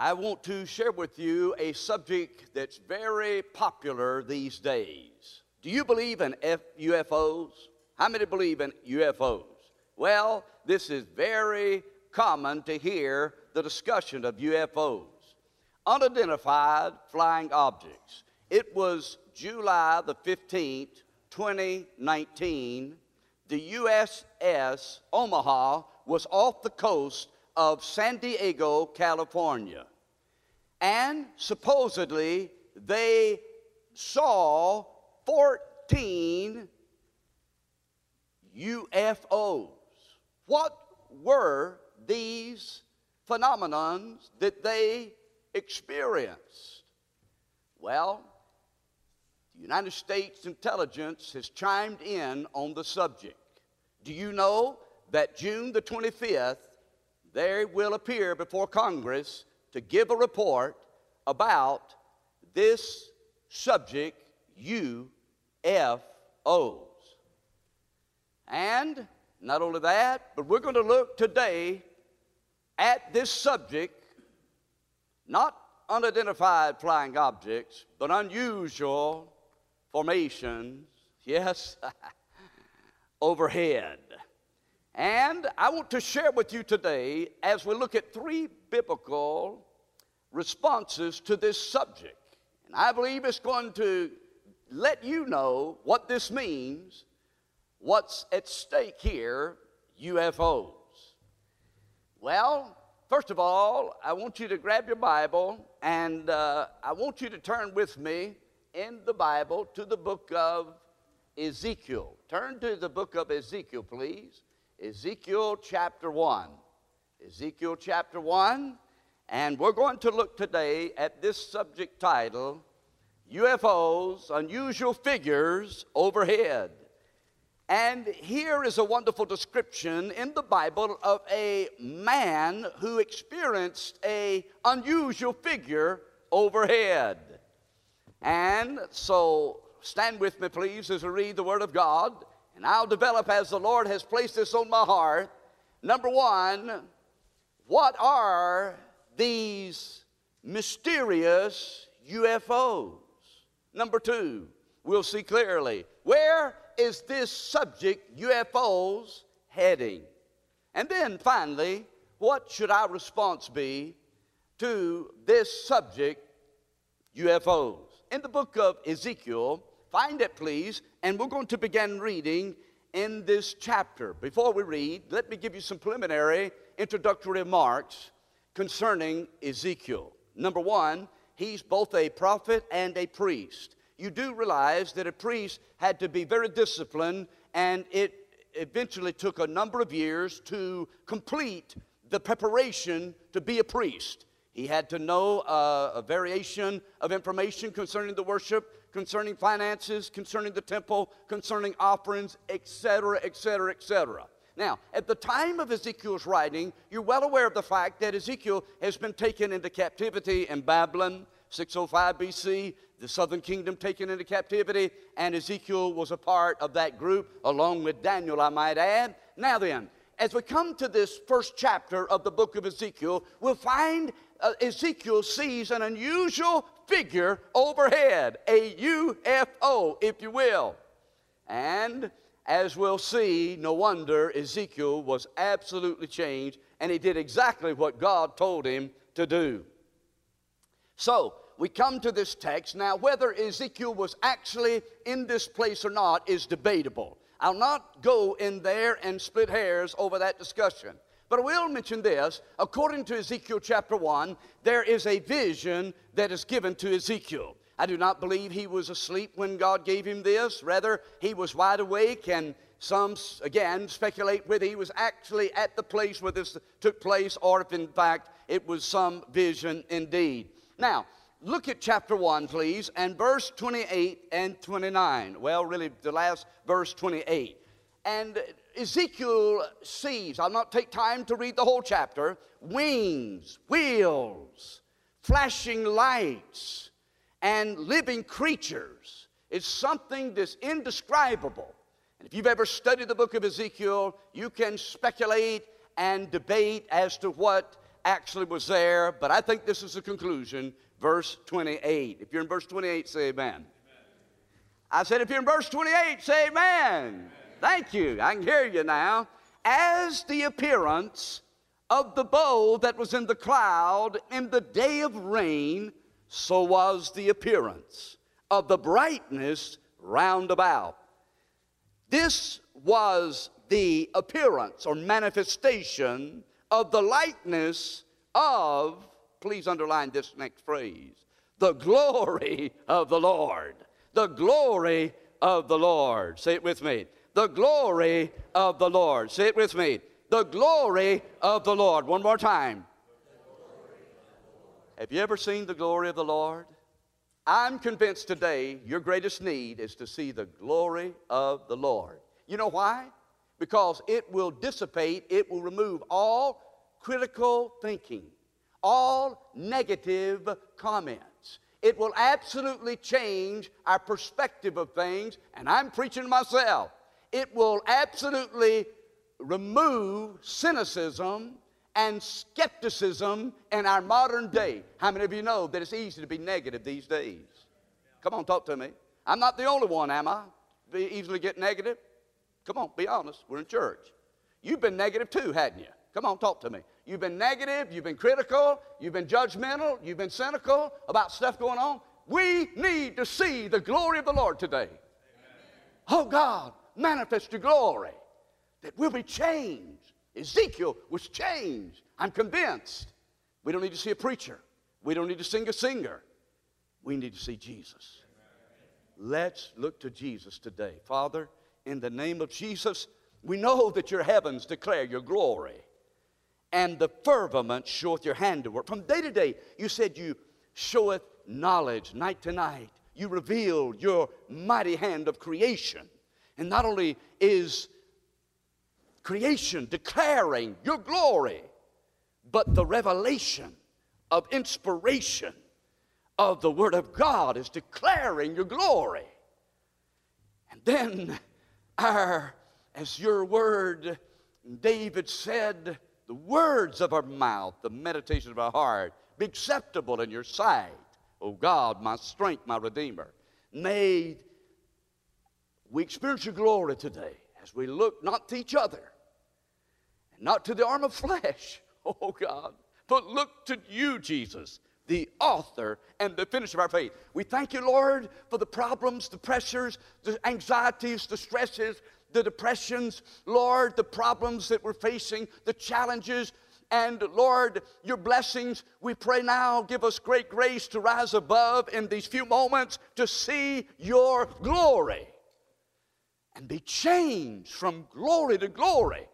I want to share with you a subject that's very popular these days. Do you believe in F- UFOs? How many believe in UFOs? Well, this is very common to hear the discussion of UFOs. Unidentified flying objects. It was July the 15th, 2019. The USS Omaha was off the coast of San Diego, California. And supposedly they saw 14 UFOs. What were these phenomenons that they experienced? Well, the United States intelligence has chimed in on the subject. Do you know that June the 25th, they will appear before Congress to give a report about this subject, UFOs. And not only that, but we're going to look today at this subject, not unidentified flying objects, but unusual formations, yes, overhead. And I want to share with you today as we look at three biblical responses to this subject. And I believe it's going to let you know what this means, what's at stake here UFOs. Well, first of all, I want you to grab your Bible and uh, I want you to turn with me in the Bible to the book of Ezekiel. Turn to the book of Ezekiel, please. Ezekiel chapter 1. Ezekiel chapter 1. And we're going to look today at this subject title UFOs, Unusual Figures Overhead. And here is a wonderful description in the Bible of a man who experienced a unusual figure overhead. And so stand with me please as we read the word of God and I'll develop as the Lord has placed this on my heart. Number one, what are these mysterious UFOs? Number two, we'll see clearly where is this subject, UFOs, heading? And then finally, what should our response be to this subject, UFOs? In the book of Ezekiel, Find it, please, and we're going to begin reading in this chapter. Before we read, let me give you some preliminary introductory remarks concerning Ezekiel. Number one, he's both a prophet and a priest. You do realize that a priest had to be very disciplined, and it eventually took a number of years to complete the preparation to be a priest. He had to know uh, a variation of information concerning the worship concerning finances, concerning the temple, concerning offerings, etc., etc., etc. Now, at the time of Ezekiel's writing, you're well aware of the fact that Ezekiel has been taken into captivity in Babylon, 605 BC, the southern kingdom taken into captivity, and Ezekiel was a part of that group, along with Daniel, I might add. Now then, as we come to this first chapter of the book of Ezekiel, we'll find uh, Ezekiel sees an unusual figure overhead, a UFO, if you will. And as we'll see, no wonder Ezekiel was absolutely changed and he did exactly what God told him to do. So, we come to this text. Now, whether Ezekiel was actually in this place or not is debatable. I'll not go in there and split hairs over that discussion. But I will mention this according to Ezekiel chapter 1, there is a vision that is given to Ezekiel. I do not believe he was asleep when God gave him this. Rather, he was wide awake, and some, again, speculate whether he was actually at the place where this took place or if, in fact, it was some vision indeed. Now, look at chapter 1, please, and verse 28 and 29. Well, really, the last verse 28. And Ezekiel sees, I'll not take time to read the whole chapter, wings, wheels, flashing lights, and living creatures. It's something that's indescribable. And if you've ever studied the book of Ezekiel, you can speculate and debate as to what actually was there, but I think this is the conclusion. Verse 28. If you're in verse 28, say amen. amen. I said, if you're in verse 28, say amen. amen. Thank you. I can hear you now. As the appearance of the bow that was in the cloud in the day of rain, so was the appearance of the brightness round about. This was the appearance or manifestation of the likeness of, please underline this next phrase, the glory of the Lord. The glory of the Lord. Say it with me. The glory of the Lord. Say it with me. The glory of the Lord. One more time. Have you ever seen the glory of the Lord? I'm convinced today your greatest need is to see the glory of the Lord. You know why? Because it will dissipate, it will remove all critical thinking, all negative comments. It will absolutely change our perspective of things, and I'm preaching myself. It will absolutely remove cynicism and skepticism in our modern day. How many of you know that it's easy to be negative these days? Come on, talk to me. I'm not the only one, am I? Be easily get negative? Come on, be honest. We're in church. You've been negative too, hadn't you? Come on, talk to me. You've been negative, you've been critical, you've been judgmental, you've been cynical about stuff going on. We need to see the glory of the Lord today. Amen. Oh God, manifest your glory that we'll be changed. Ezekiel was changed. I'm convinced. We don't need to see a preacher. We don't need to sing a singer. We need to see Jesus. Let's look to Jesus today. Father, in the name of Jesus, we know that your heavens declare your glory, and the firmament showeth your handiwork. From day to day, you said you showeth knowledge night to night. You reveal your mighty hand of creation. And not only is creation declaring your glory, but the revelation of inspiration of the Word of God is declaring your glory. And then, our, as your word, David said, the words of our mouth, the meditation of our heart, be acceptable in your sight, O God, my strength, my Redeemer. May we experience your glory today as we look not to each other, and not to the arm of flesh, oh God, but look to you, Jesus, the author and the finisher of our faith. We thank you, Lord, for the problems, the pressures, the anxieties, the stresses, the depressions, Lord, the problems that we're facing, the challenges. And Lord, your blessings, we pray now, give us great grace to rise above in these few moments to see your glory and be changed from glory to glory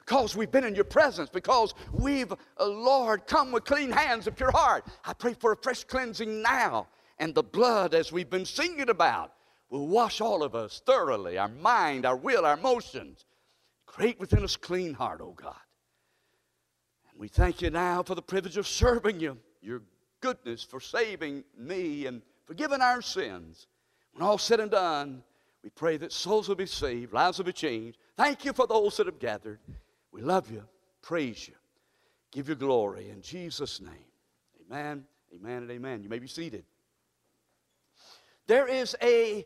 because we've been in your presence, because we've, uh, Lord, come with clean hands, a pure heart. I pray for a fresh cleansing now. And the blood, as we've been singing about, will wash all of us thoroughly our mind, our will, our emotions. Create within us clean heart, oh God. And we thank you now for the privilege of serving you, your goodness for saving me and forgiving our sins. When all said and done, we pray that souls will be saved, lives will be changed. Thank you for those that have gathered. We love you, praise you, give you glory in Jesus' name. Amen, amen, and amen. You may be seated. There is a,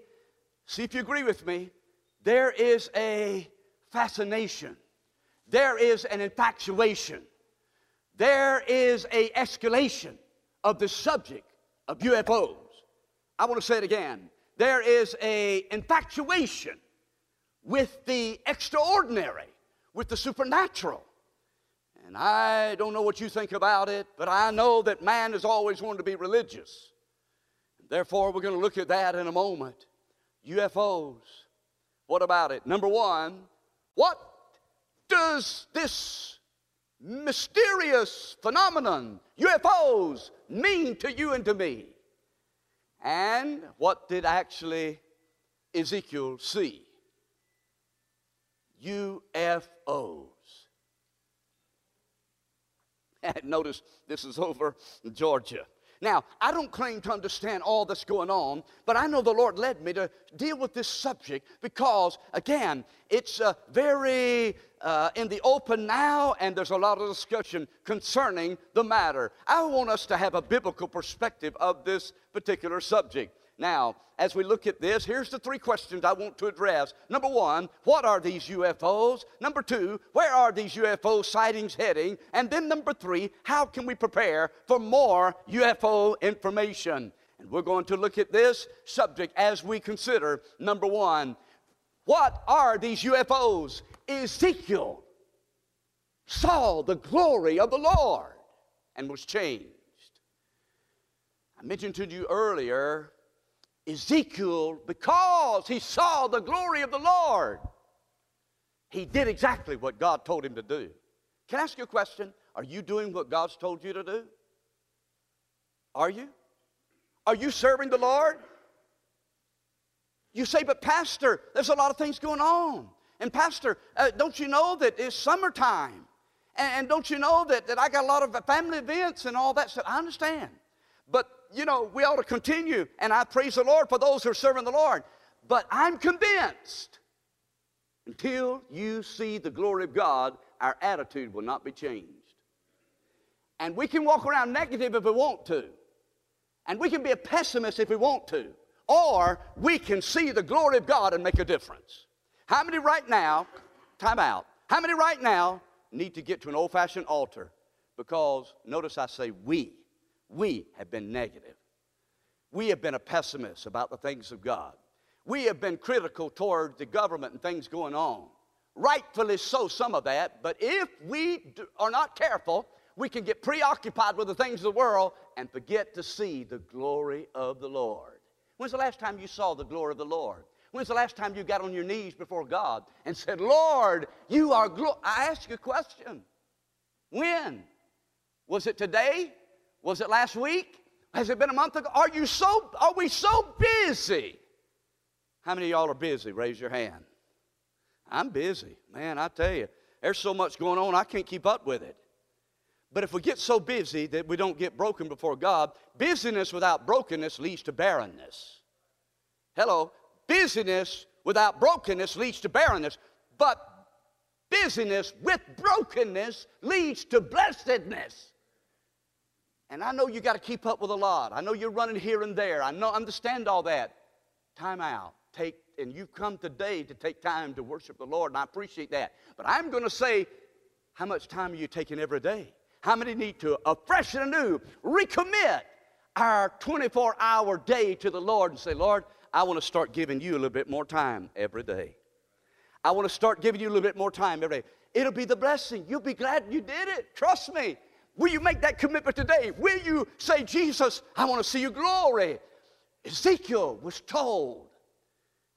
see if you agree with me, there is a fascination, there is an infatuation, there is a escalation of the subject of UFOs. I want to say it again. There is a infatuation with the extraordinary with the supernatural. And I don't know what you think about it, but I know that man is always wanted to be religious. Therefore, we're going to look at that in a moment. UFOs. What about it? Number one, what does this mysterious phenomenon, UFOs, mean to you and to me? And what did actually Ezekiel see? UFOs. And notice this is over Georgia. Now, I don't claim to understand all that's going on, but I know the Lord led me to deal with this subject because, again, it's a very uh, in the open now, and there's a lot of discussion concerning the matter. I want us to have a biblical perspective of this particular subject. Now, as we look at this, here's the three questions I want to address. Number one, what are these UFOs? Number two, where are these UFO sightings heading? And then number three, how can we prepare for more UFO information? And we're going to look at this subject as we consider number one, what are these UFOs? Ezekiel saw the glory of the Lord and was changed. I mentioned to you earlier, Ezekiel, because he saw the glory of the Lord, he did exactly what God told him to do. Can I ask you a question? Are you doing what God's told you to do? Are you? Are you serving the Lord? You say, but Pastor, there's a lot of things going on. And Pastor, uh, don't you know that it's summertime? And, and, don't you know that, that I got a lot of family events and all that stuff? I understand. But, you know, we ought to continue. And I praise the Lord for those who are serving the Lord. But I'm convinced until you see the glory of God, our attitude will not be changed. And we can walk around negative if we want to. And we can be a pessimist if we want to or we can see the glory of God and make a difference. How many right now, time out, how many right now need to get to an old fashioned altar? Because notice I say we, we have been negative. We have been a pessimist about the things of God. We have been critical toward the government and things going on. Rightfully so, some of that, but if we are not careful, we can get preoccupied with the things of the world and forget to see the glory of the Lord. When's the last time you saw the glory of the Lord? When's the last time you got on your knees before God and said, Lord, you are? I ask you a question. When? Was it today? Was it last week? Has it been a month ago? Are you so are we so busy? How many of y'all are busy? Raise your hand. I'm busy. Man, I tell you, there's so much going on, I can't keep up with it. But if we get so busy that we don't get broken before God, busyness without brokenness leads to barrenness. Hello, busyness without brokenness leads to barrenness, but busyness with brokenness leads to blessedness. And I know you got to keep up with a lot. I know you're running here and there. I know understand all that. Time out. Take and you've come today to take time to worship the Lord, and I appreciate that. But I'm going to say, how much time are you taking every day? How many need to afresh and anew recommit our 24 hour day to the Lord and say, Lord, I want to start giving you a little bit more time every day. I want to start giving you a little bit more time every day. It'll be the blessing. You'll be glad you did it. Trust me. Will you make that commitment today? Will you say, Jesus, I want to see your glory? Ezekiel was told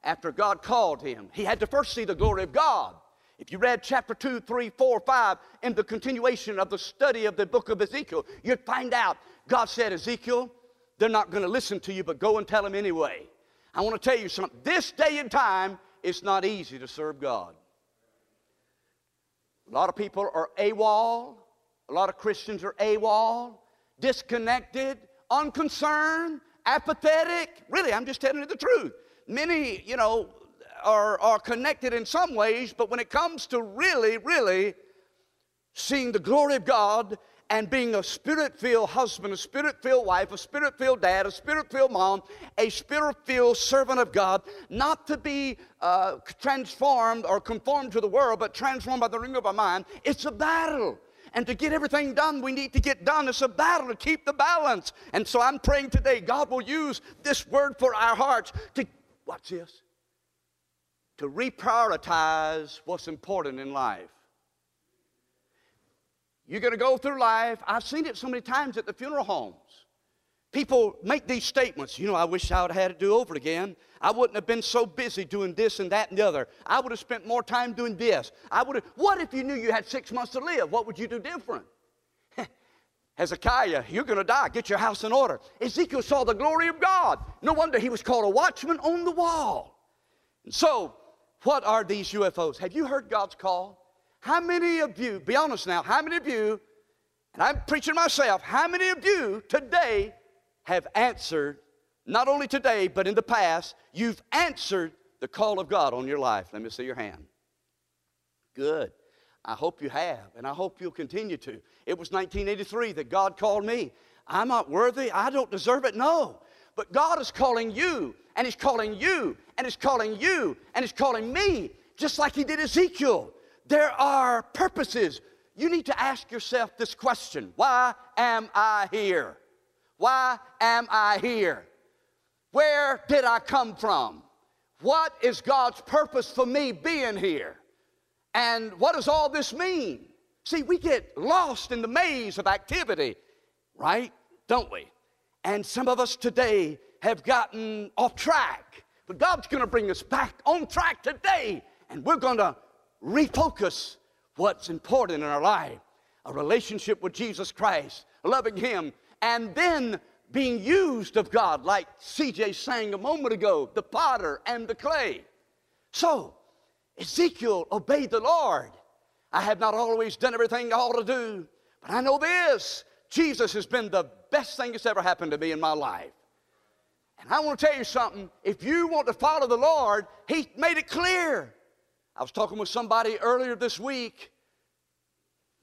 after God called him, he had to first see the glory of God. If you read chapter 2, 3, 4, 5 in the continuation of the study of the book of Ezekiel, you'd find out God said, Ezekiel, they're not going to listen to you, but go and tell them anyway. I want to tell you something. This day and time, it's not easy to serve God. A lot of people are AWOL. A lot of Christians are AWOL, disconnected, unconcerned, apathetic. Really, I'm just telling you the truth. Many, you know, are, are connected in some ways, but when it comes to really, really seeing the glory of God and being a spirit filled husband, a spirit filled wife, a spirit filled dad, a spirit filled mom, a spirit filled servant of God, not to be uh, transformed or conformed to the world, but transformed by the ring of our mind, it's a battle. And to get everything done, we need to get done. It's a battle to keep the balance. And so I'm praying today, God will use this word for our hearts to, watch this, to reprioritize what's important in life. You're going to go through life. I've seen it so many times at the funeral homes. People make these statements. You know, I wish I would have had to do over again. I wouldn't have been so busy doing this and that and the other. I would have spent more time doing this. I would have. What if you knew you had six months to live? What would you do different? Hezekiah, you're going to die. Get your house in order. Ezekiel saw the glory of God. No wonder he was called a watchman on the wall. And so what are these UFOs? Have you heard God's call? How many of you, be honest now, how many of you, and I'm preaching myself, how many of you today have answered, not only today, but in the past, you've answered the call of God on your life? Let me see your hand. Good. I hope you have, and I hope you'll continue to. It was 1983 that God called me. I'm not worthy, I don't deserve it, no. But God is calling you, and He's calling you, and He's calling you, and He's calling me, just like He did Ezekiel. There are purposes. You need to ask yourself this question Why am I here? Why am I here? Where did I come from? What is God's purpose for me being here? And what does all this mean? See, we get lost in the maze of activity, right? Don't we? And some of us today have gotten off track. But God's going to bring us back on track today, and we're going to refocus what's important in our life a relationship with Jesus Christ, loving Him, and then being used of God, like CJ sang a moment ago the potter and the clay. So, Ezekiel obeyed the Lord. I have not always done everything I ought to do, but I know this Jesus has been the best thing that's ever happened to me in my life. And I want to tell you something. If you want to follow the Lord, He made it clear. I was talking with somebody earlier this week.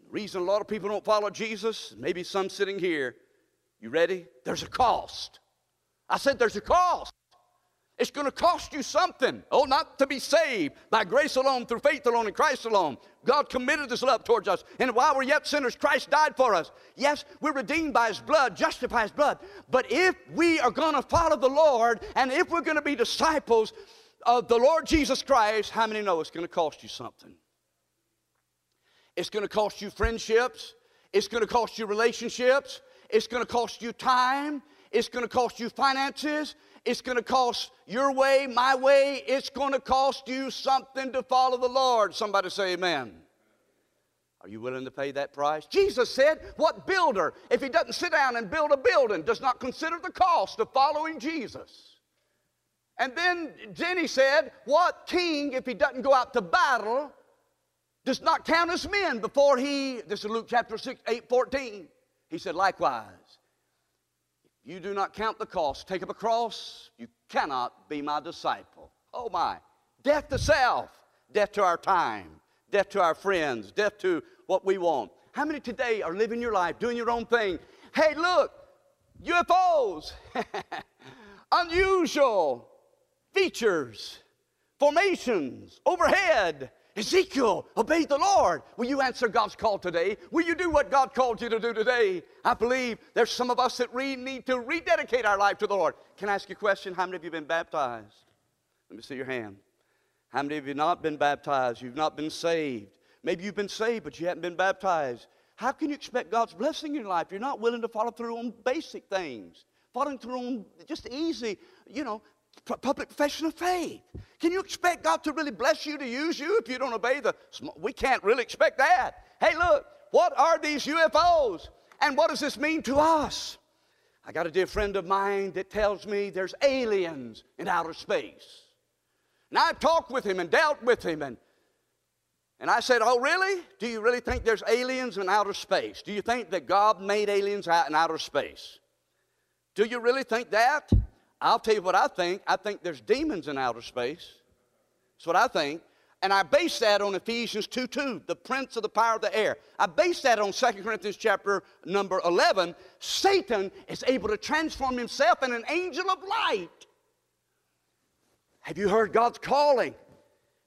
The reason a lot of people don't follow Jesus, maybe some sitting here, you ready? There's a cost. I said, There's a cost. It's going to cost you something. Oh, not to be saved by grace alone, through faith alone, in Christ alone. God committed His love towards us. And while we're yet sinners, Christ died for us. Yes, we're redeemed by His blood, justified by His blood. But if we are going to follow the Lord, and if we're going to be disciples of the Lord Jesus Christ, how many know it's going to cost you something? It's going to cost you friendships. It's going to cost you relationships. It's going to cost you time. It's going to cost you finances. It's going to cost your way, my way. It's going to cost you something to follow the Lord. Somebody say amen. Are you willing to pay that price? Jesus said, What builder, if he doesn't sit down and build a building, does not consider the cost of following Jesus? And then Jenny said, What king, if he doesn't go out to battle, does not count as men before he, this is Luke chapter 6, 8, 14. He said, Likewise, you do not count the cost, take up a cross, you cannot be my disciple. Oh my. Death to self, death to our time, death to our friends, death to what we want. How many today are living your life, doing your own thing? Hey, look, UFOs, unusual features, formations, overhead, Ezekiel obey the Lord. Will you answer God's call today? Will you do what God called you to do today? I believe there's some of us that re- need to rededicate our life to the Lord. Can I ask you a question? How many of you have been baptized? Let me see your hand. How many of you not been baptized? You've not been saved. Maybe you've been saved, but you haven't been baptized. How can you expect God's blessing in your life? You're not willing to follow through on basic things, following through on just easy, you know, public profession of faith. Can you expect God to really bless you to use you if you don't obey the? We can't really expect that. Hey, look, what are these UFOs? And what does this mean to us? I got a dear friend of mine that tells me there's aliens in outer space. And I've talked with him and dealt with him, and, and I said, Oh, really? Do you really think there's aliens in outer space? Do you think that God made aliens out in outer space? Do you really think that? I'll tell you what I think. I think there's demons in outer space. That's what I think. And I base that on Ephesians 2 2, the prince of the power of the air. I base that on 2 Corinthians chapter number 11. Satan is able to transform himself in an angel of light. Have you heard God's calling?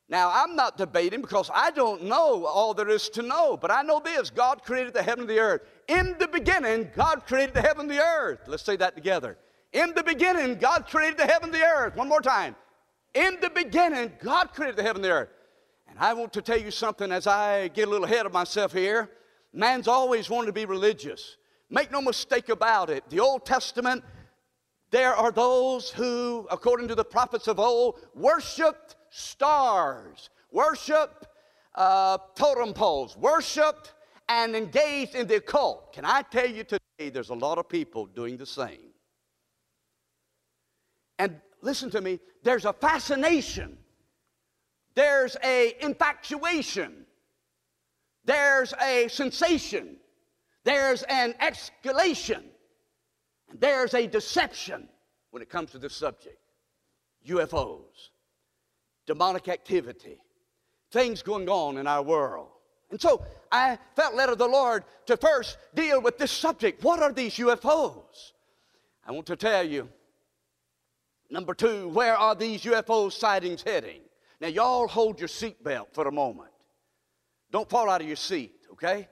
Now, I'm not debating because I don't know all there is to know, but I know this God created the heaven and the earth. In the beginning, God created the heaven and the earth. Let's say that together. In the beginning, God created the heaven and the earth. One more time. In the beginning, God created the heaven and the earth. And I want to tell you something as I get a little ahead of myself here. Man's always wanted to be religious. Make no mistake about it. The Old Testament, there are those who, according to the prophets of old, worshiped stars, worshiped uh, totem poles, worshiped and engaged in the occult. Can I tell you today, there's a lot of people doing the same. And listen to me, there's a fascination, there's a infatuation, there's a sensation, there's an escalation, and there's a deception when it comes to this subject. UFOs, demonic activity, things going on in our world. And so I felt led of the Lord to first deal with this subject. What are these UFOs? I want to tell you. Number two, where are these UFO sightings heading? Now, y'all hold your seatbelt for a moment. Don't fall out of your seat, okay?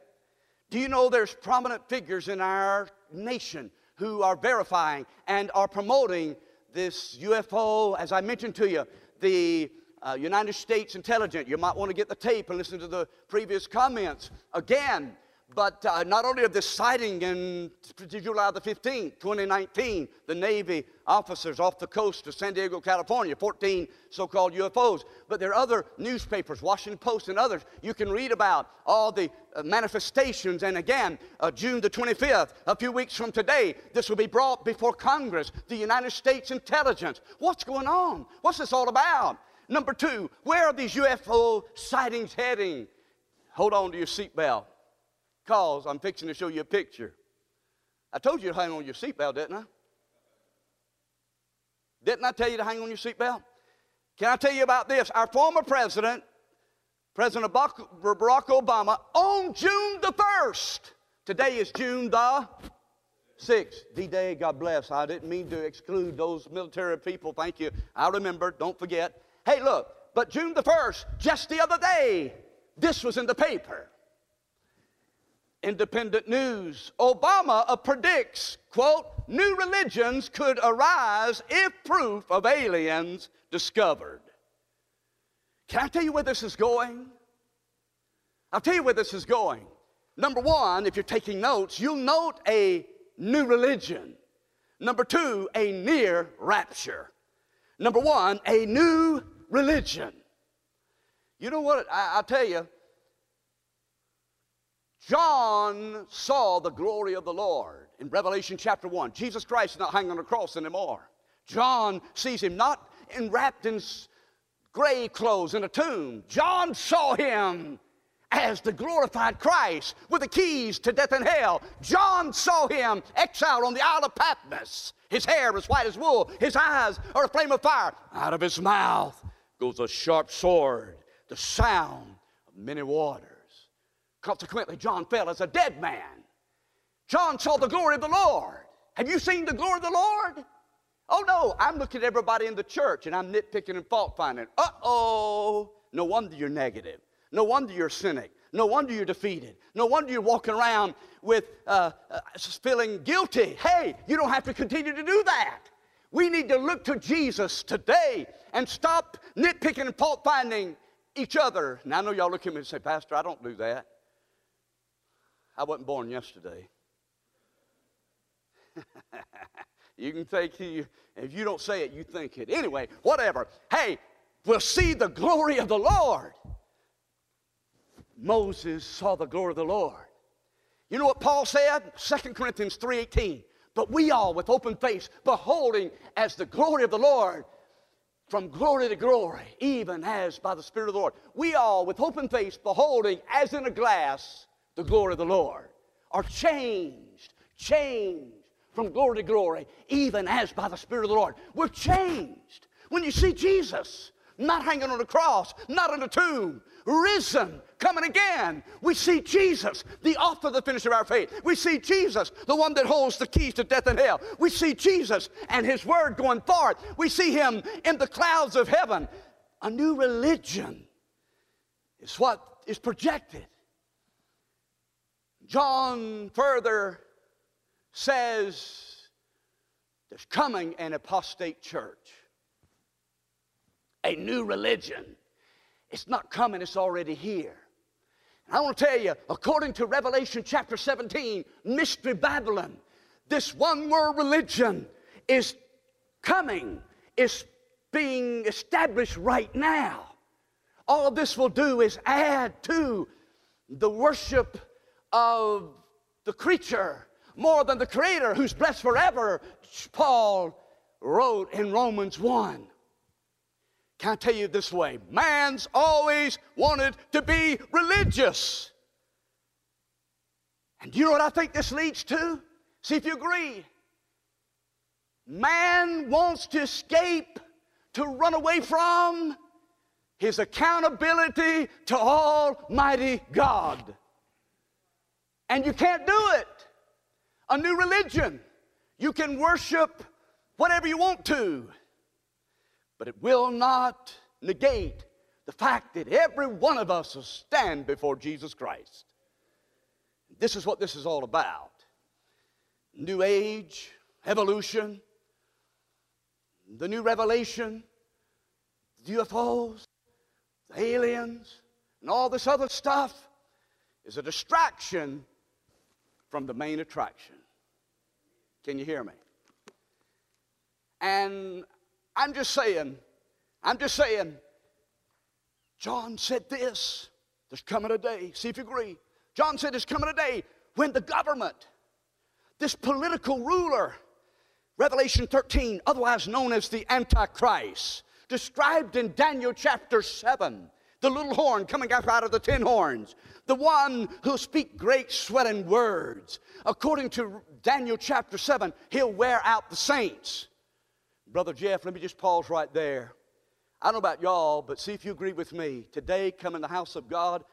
Do you know there's prominent figures in our nation who are verifying and are promoting this UFO, as I mentioned to you, the uh, United States intelligence. You might want to get the tape and listen to the previous comments again. But uh, not only of this sighting in July the 15th, 2019, the Navy officers off the coast of San Diego, California, 14 so called UFOs, but there are other newspapers, Washington Post and others, you can read about all the uh, manifestations. And again, uh, June the 25th, a few weeks from today, this will be brought before Congress, the United States intelligence. What's going on? What's this all about? Number two, where are these UFO sightings heading? Hold on to your seatbelt, because I'm fixing to show you a picture. I told you to hang on your seatbelt, didn't I? Didn't I tell you to hang on your seatbelt? Can I tell you about this? Our former president, President Barack Obama, on June the 1st, today is June the 6th, D Day, God bless. I didn't mean to exclude those military people. Thank you. I remember, don't forget. Hey, look, but June the 1st, just the other day, this was in the paper. Independent News. Obama predicts, quote, new religions could arise if proof of aliens discovered. Can I tell you where this is going? I'll tell you where this is going. Number one, if you're taking notes, you'll note a new religion. Number two, a near rapture. Number one, a new religion. You know what? I, I tell you, John saw the glory of the Lord in Revelation chapter 1. Jesus Christ is not hanging on the cross anymore. John sees him not enwrapped in grave clothes in a tomb. John saw him as the glorified Christ with the keys to death and hell. John saw him exiled on the Isle of Patmos. His hair is white as wool, his eyes are a flame of fire. Out of his mouth goes a sharp sword, the sound of many waters. Consequently, John fell as a dead man. John saw the glory of the Lord. Have you seen the glory of the Lord? Oh no, I'm looking at everybody in the church and I'm nitpicking and fault finding. Uh oh, no wonder you're negative. No wonder you're cynic. No wonder you're defeated. No wonder you're walking around with uh, uh, feeling guilty. Hey, you don't have to continue to do that. We need to look to Jesus today and stop nitpicking and fault finding each other. Now, I know y'all look at me and say, Pastor, I don't do that. I wasn't born yesterday. you can think, if you don't say it, you think it. Anyway, whatever. Hey, we'll see the glory of the Lord. Moses saw the glory of the Lord. You know what Paul said? 2 Corinthians 3:18. But we all with open face, beholding as the glory of the Lord, from glory to glory, even as by the Spirit of the Lord. We all with open face, beholding as in a glass the glory of the Lord, are changed, changed from glory to glory, even as by the Spirit of the Lord. We're changed. When you see Jesus, not hanging on a cross, not in a tomb, risen, coming again. We see Jesus, the author, the finisher of our faith. We see Jesus, the one that holds the keys to death and hell. We see Jesus and his word going forth. We see him in the clouds of heaven. A new religion is what is projected. John further says there's coming an apostate church a new religion. It's not coming, it's already here. And I want to tell you, according to Revelation chapter 17, Mystery Babylon, this one world religion is coming, is being established right now. All this will do is add to the worship of the creature more than the creator who's blessed forever, Paul wrote in Romans 1. Can I tell you this way? Man's always wanted to be religious. And you know what I think this leads to? See if you agree. Man wants to escape, to run away from his accountability to Almighty God. And you can't do it. A new religion. You can worship whatever you want to, but it will not negate the fact that every one of us will stand before Jesus Christ. This is what this is all about. New age, evolution, the new revelation, the UFOs, the aliens, and all this other stuff is a distraction from the main attraction. Can you hear me? And I'm just saying, I'm just saying, John said this. There's coming a day, see if you agree. John said there's coming a day when the government, this political ruler, Revelation 13, otherwise known as the Antichrist, described in Daniel chapter 7, the little horn coming up out of the ten horns, the one who'll speak great swelling words. According to Daniel chapter 7, he'll wear out the saints. Brother Jeff, let me just pause right there. I don't know about y'all, but see if you agree with me. Today, coming in the house of God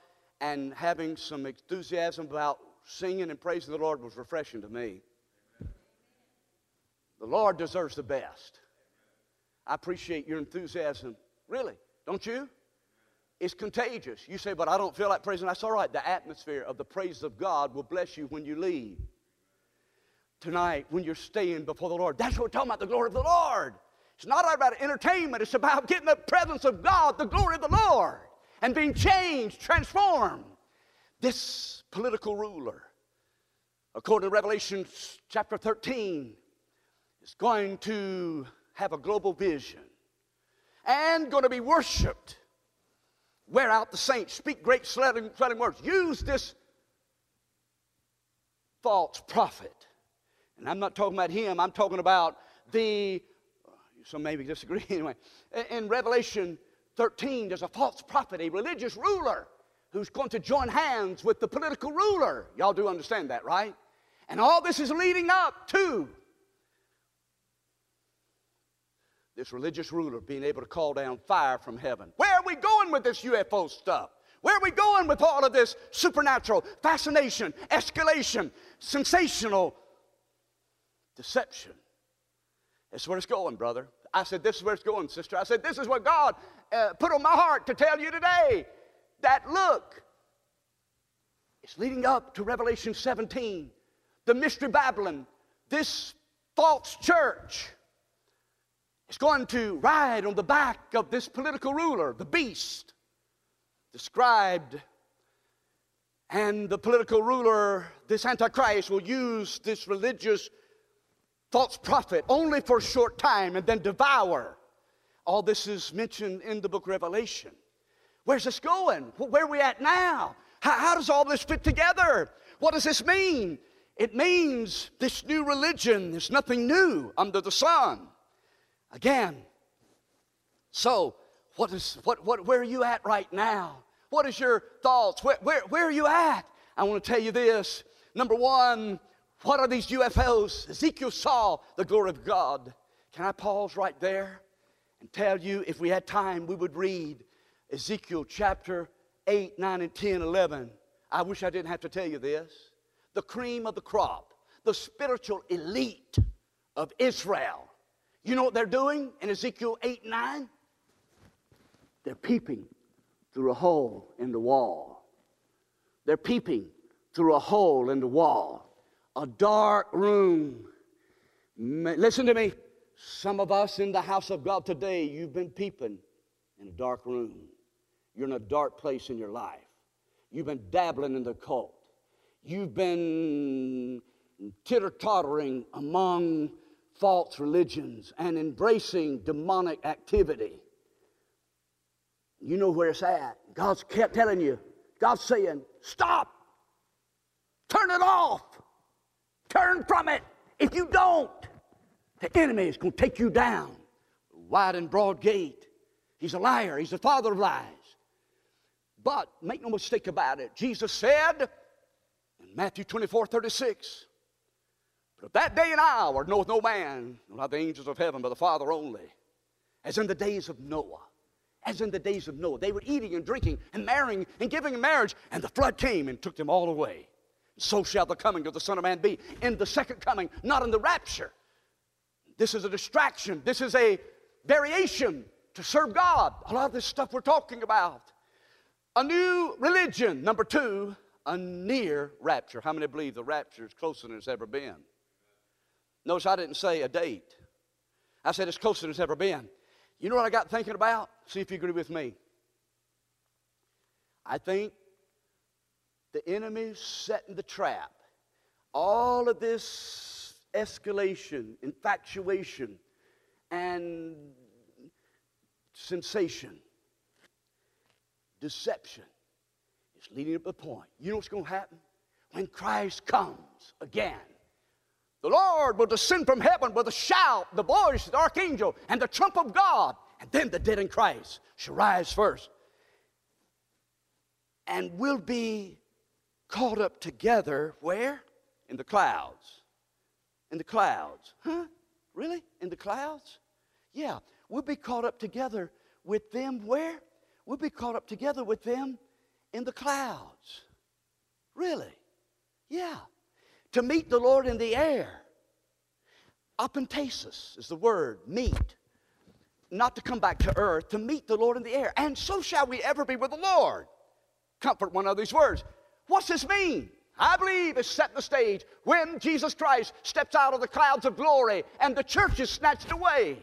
and having some enthusiasm about singing and praising the Lord was refreshing to me. The Lord deserves the best. I appreciate your enthusiasm. Really, don't you? It's contagious. You say, but I don't feel like praising. That's all right. The atmosphere of the praise of God will bless you when you leave. Tonight, when you're staying before the Lord, that's what we're talking about the glory of the Lord. It's not about entertainment, it's about getting the presence of God, the glory of the Lord, and being changed, transformed. This political ruler, according to Revelation chapter 13, is going to have a global vision and going to be worshiped. Wear out the saints, speak great swelling, words. Use this false prophet. And I'm not talking about him, I'm talking about the, some maybe disagree anyway. In Revelation 13, there's a false prophet, a religious ruler who's going to join hands with the political ruler. Y'all do understand that, right? And all this is leading up to this religious ruler being able to call down fire from heaven. Where are we going with this UFO stuff? Where are we going with all of this supernatural fascination, escalation, sensational deception? That's where it's going, brother. I said, This is where it's going, sister. I said, This is what God uh, put on my heart to tell you today. That look, it's leading up to Revelation 17, the mystery Babylon, this false church is going to ride on the back of this political ruler, the beast, described. And the political ruler, this Antichrist, will use this religious false prophet only for a short time and then devour. All this is mentioned in the book of Revelation. Where's this going? Where are we at now? How, how does all this fit together? What does this mean? It means this new religion is nothing new under the sun again. So, what is, what, what, where are you at right now? What is your thoughts? Where, where, where are you at? I want to tell you this. Number one, what are these UFOs? Ezekiel saw the glory of God. Can I pause right there and tell you if we had time, we would read Ezekiel chapter 8, 9, and 10, 11. I wish I didn't have to tell you this. The cream of the crop, the spiritual elite of Israel you know what they're doing in Ezekiel 8 9? They're peeping through a hole in the wall. They're peeping through a hole in the wall. A dark room. Listen to me. Some of us in the house of God today, you've been peeping in a dark room. You're in a dark place in your life. You've been dabbling in the cult. You've been mm, titter tottering among false religions and embracing demonic activity. You know where it's at. God's kept telling you, God's saying, stop, turn it off, turn from it. If you don't, the enemy is going to take you down. Wide and broad gate. He's a liar, he's the father of lies. But make no mistake about it, Jesus said in Matthew 24 36, but of that day and hour knoweth no man, not the angels of heaven, but the Father only. As in the days of Noah, as in the days of Noah. They were eating and drinking and marrying and giving in marriage, and the flood came and took them all away. So shall the coming of the Son of Man be in the second coming, not in the rapture. This is a distraction. This is a variation to serve God. A lot of this stuff we're talking about. A new religion. Number two, a near rapture. How many believe the rapture is closer than it's ever been? Notice I didn't say a date. I said it's closer than it's ever been. You know what I got thinking about? See if you agree with me. I think the enemy's setting the trap. All of this escalation, infatuation, and sensation, deception is leading up to a point. You know what's going to happen? When Christ comes again, the Lord will descend from heaven with a shout, the voice of the archangel, and the trump of God, and then the dead in Christ shall rise first. And we'll be caught up together where? In the clouds. In the clouds. Huh? Really? In the clouds? Yeah. We'll be caught up together with them where? We'll be caught up together with them in the clouds. Really? Yeah. To meet the Lord in the air. Apantesis is the word, meet. Not to come back to earth, to meet the Lord in the air. And so shall we ever be with the Lord. Comfort one of these words. What's this mean? I believe it's setting the stage when Jesus Christ steps out of the clouds of glory and the church is snatched away.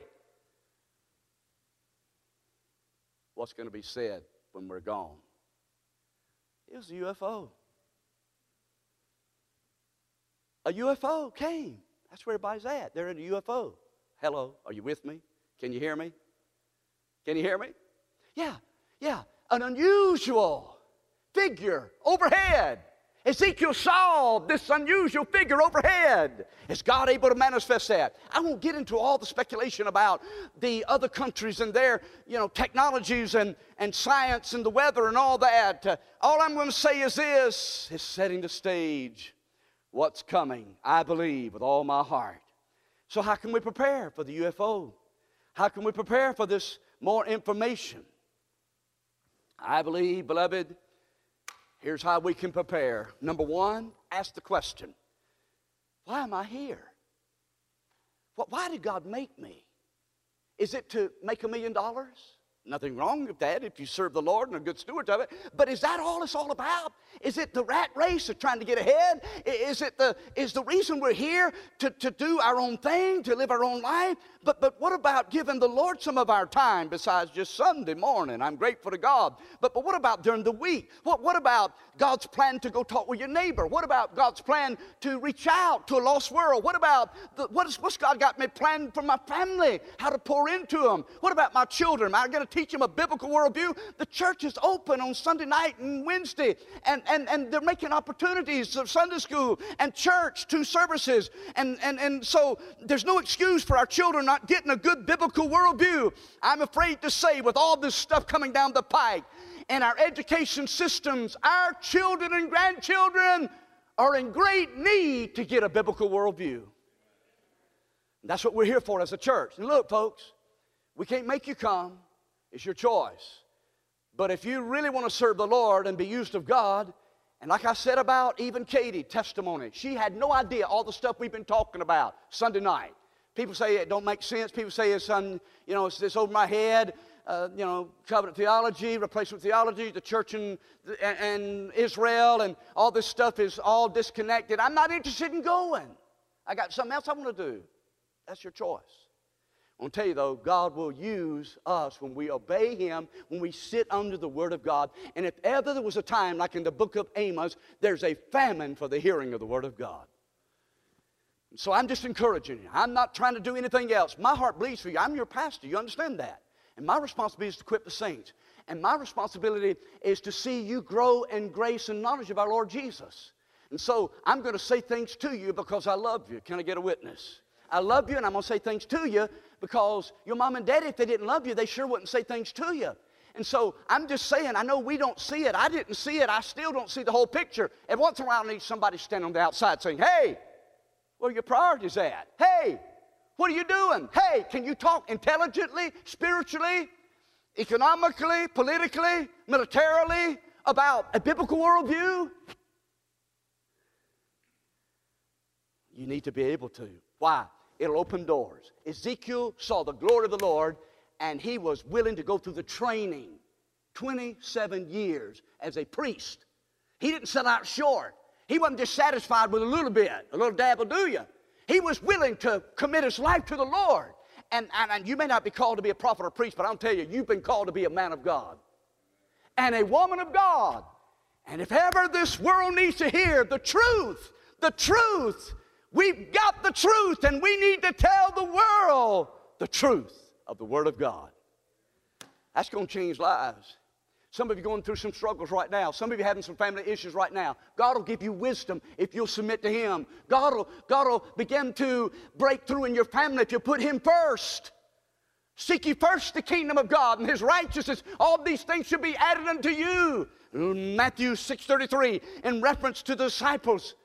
What's going to be said when we're gone? It was a UFO. A UFO came. That's where everybody's at. They're in a UFO. Hello, are you with me? Can you hear me? Can you hear me? Yeah, yeah. An unusual figure overhead. Ezekiel saw this unusual figure overhead. Is God able to manifest that? I won't get into all the speculation about the other countries and their, you know, technologies and, and science and the weather and all that. Uh, all I'm going to say is this: is setting the stage. What's coming? I believe with all my heart. So how can we prepare for the UFO? How can we prepare for this more information? I believe, beloved, Here's how we can prepare. Number one, ask the question Why am I here? Why did God make me? Is it to make a million dollars? Nothing wrong with that if you serve the Lord and are good stewards of it. But is that all it's all about? Is it the rat race of trying to get ahead? Is it the is the reason we're here to, to do our own thing, to live our own life? But but what about giving the Lord some of our time besides just Sunday morning? I'm grateful to God. But but what about during the week? What what about God's plan to go talk with your neighbor? What about God's plan to reach out to a lost world? What about the, what is, what's God got me planned for my family? How to pour into them? What about my children? Am I going to teach them a biblical worldview? The church is open on Sunday night and Wednesday, and, and, and they're making opportunities of Sunday school and church, two services. And, and, and so there's no excuse for our children not getting a good biblical worldview. I'm afraid to say, with all this stuff coming down the pike, and our education systems, our children and grandchildren are in great need to get a biblical worldview. That's what we're here for as a church. And look, folks, we can't make you come, it's your choice. But if you really want to serve the Lord and be used of God, and like I said about even Katie, testimony, she had no idea all the stuff we've been talking about Sunday night. People say it don't make sense. People say it's, un, you know, it's, it's over my head uh, you know, covenant theology, replacement theology, the church in, and Israel, and all this stuff is all disconnected. I'm not interested in going. I got something else I want to do. That's your choice. I want tell you though, God will use us when we obey Him, when we sit under the Word of God. And if ever there was a time, like in the book of Amos, there's a famine for the hearing of the Word of God. So I'm just encouraging you. I'm not trying to do anything else. My heart bleeds for you. I'm your pastor. You understand that? And my responsibility is to equip the saints. And my responsibility is to see you grow in grace and knowledge of our Lord Jesus. And so I'm going to say things to you because I love you. Can I get a witness? I love you, and I'm going to say things to you because your mom and daddy, if they didn't love you, they sure wouldn't say things to you. And so I'm just saying, I know we don't see it. I didn't see it. I still don't see the whole picture. And once in a while, I need somebody standing on the outside saying, Hey, where your priorities at? Hey, what are you doing? Hey, can you talk intelligently, spiritually? economically, politically, militarily, about a biblical worldview, you need to be able to. Why? It'll open doors. Ezekiel saw the glory of the Lord and he was willing to go through the training 27 years as a priest. He didn't sell out short. He wasn't just satisfied with a little bit, a little dab will do you. He was willing to commit his life to the Lord. And, and, and you may not be called to be a prophet or priest, but I'll tell you, you've been called to be a man of God and a woman of God. And if ever this world needs to hear the truth, the truth, we've got the truth, and we need to tell the world the truth of the Word of God. That's going to change lives. Some of you going through some struggles right now. Some of you having some family issues right now. God will give you wisdom if you'll submit to Him. God will, God will begin to break through in your family if you put Him first. Seek ye first the kingdom of God and His righteousness. All these things should be added unto you. Matthew 6:33, in reference to the disciples.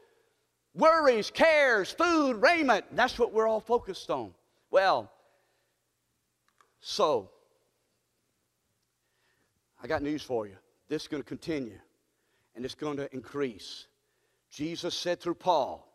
Worries, cares, food, raiment. That's what we're all focused on. Well, so I got news for you. This is going to continue and it's going to increase. Jesus said through Paul,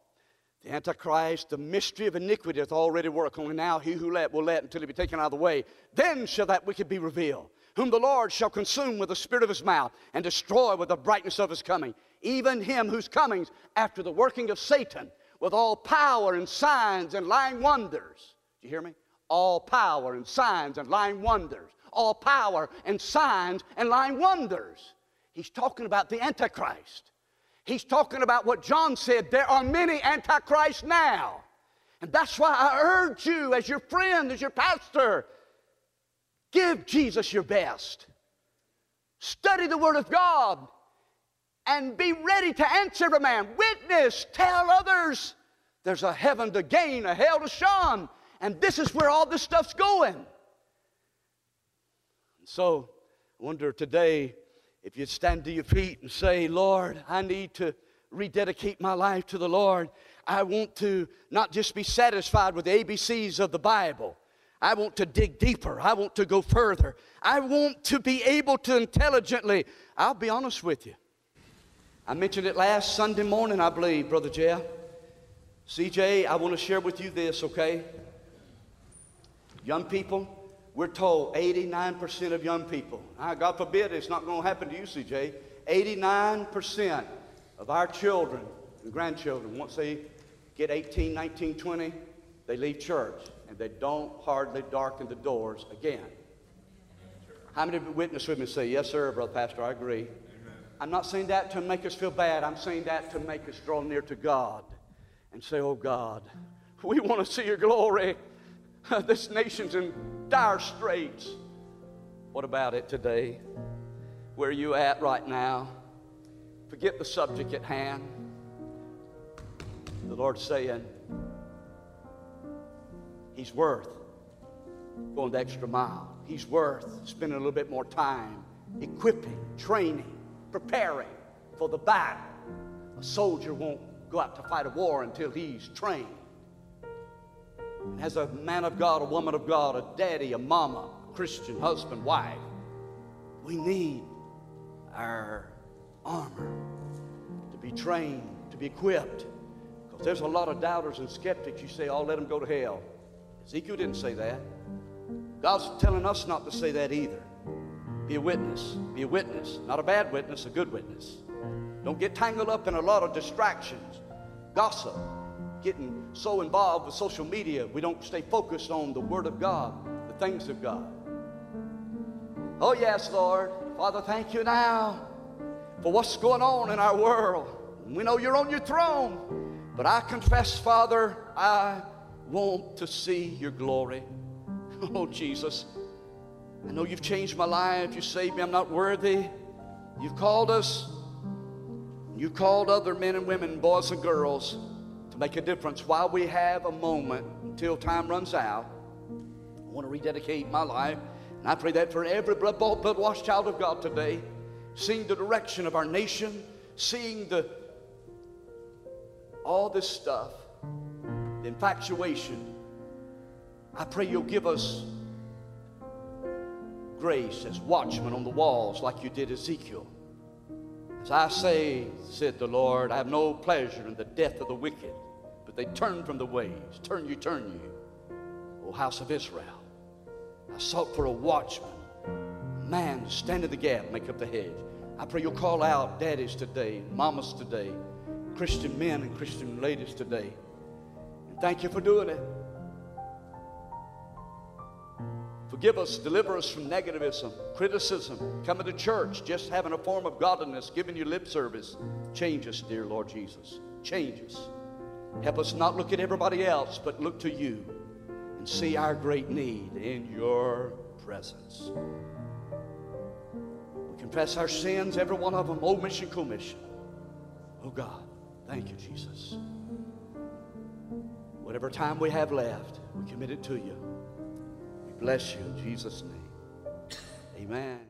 the Antichrist, the mystery of iniquity doth already work. Only now he who let will let until he be taken out of the way. Then shall that wicked be revealed, whom the Lord shall consume with the spirit of his mouth and destroy with the brightness of his coming. Even him whose comings after the working of Satan with all power and signs and lying wonders. Do you hear me? All power and signs and lying wonders all power and signs and lying wonders. He's talking about the Antichrist. He's talking about what John said there are many Antichrists now. And that's why I urge you, as your friend, as your pastor, give Jesus your best. Study the Word of God and be ready to answer a man. Witness, tell others there's a heaven to gain, a hell to shun. And this is where all this stuff's going. And So I wonder today if you'd stand to your feet and say, Lord, I need to rededicate my life to the Lord. I want to not just be satisfied with the ABCs of the Bible. I want to dig deeper. I want to go further. I want to be able to intelligently. I'll be honest with you. I mentioned it last Sunday morning, I believe, Brother Jeff. CJ, I want to share with you this, okay? Young people, we're told 89% of young people, God forbid it's not going to happen to you, CJ, 89% of our children and grandchildren, once they get 18, 19, 20, they leave church and they don't hardly darken the doors again. How many witness with me say, Yes, sir, Brother Pastor, I agree. I'm not saying that to make us feel bad. I'm saying that to make us draw near to God and say, Oh God, we want to see your glory. this nation's in dire straits. What about it today? Where are you at right now? Forget the subject at hand. The Lord's saying, He's worth going the extra mile. He's worth spending a little bit more time equipping, training, preparing for the battle. A soldier won't go out to fight a war until he's trained as a man of God, a woman of God, a daddy, a mama, a Christian husband, wife, we need our armor to be trained, to be equipped. Because there's a lot of doubters and skeptics. You say, oh, let them go to hell. Ezekiel didn't say that. God's telling us not to say that either. Be a witness. Be a witness. Not a bad witness, a good witness. Don't get tangled up in a lot of distractions, gossip, getting so involved with social media, we don't stay focused on the Word of God, the things of God. Oh, yes, Lord. Father, thank you now for what's going on in our world. We know you're on your throne, but I confess, Father, I want to see your glory. Oh, Jesus, I know you've changed my life. You saved me. I'm not worthy. You've called us. You called other men and women, boys and girls to make a difference while we have a moment until time runs out. I want to rededicate my life. And I pray that for every blood bought, blood washed child of God today, seeing the direction of our nation, seeing the all this stuff, the infatuation. I pray you'll give us grace as watchmen on the walls like you did Ezekiel. As I say, said the Lord, I have no pleasure in the death of the wicked, but they turn from the ways. Turn you, turn you, O house of Israel. I sought for a watchman, a man to stand in the gap, make up the hedge. I pray you'll call out daddies today, mamas today, Christian men and Christian ladies today. And thank you for doing it. Forgive us, deliver us from negativism, criticism, coming to church, just having a form of godliness, giving you lip service. Change us, dear Lord Jesus. Change us. Help us not look at everybody else, but look to you and see our great need in your presence. We confess our sins, every one of them, omission, commission. Oh God, thank you, Jesus. Whatever time we have left, we commit it to you. Bless you in Jesus' name. Amen.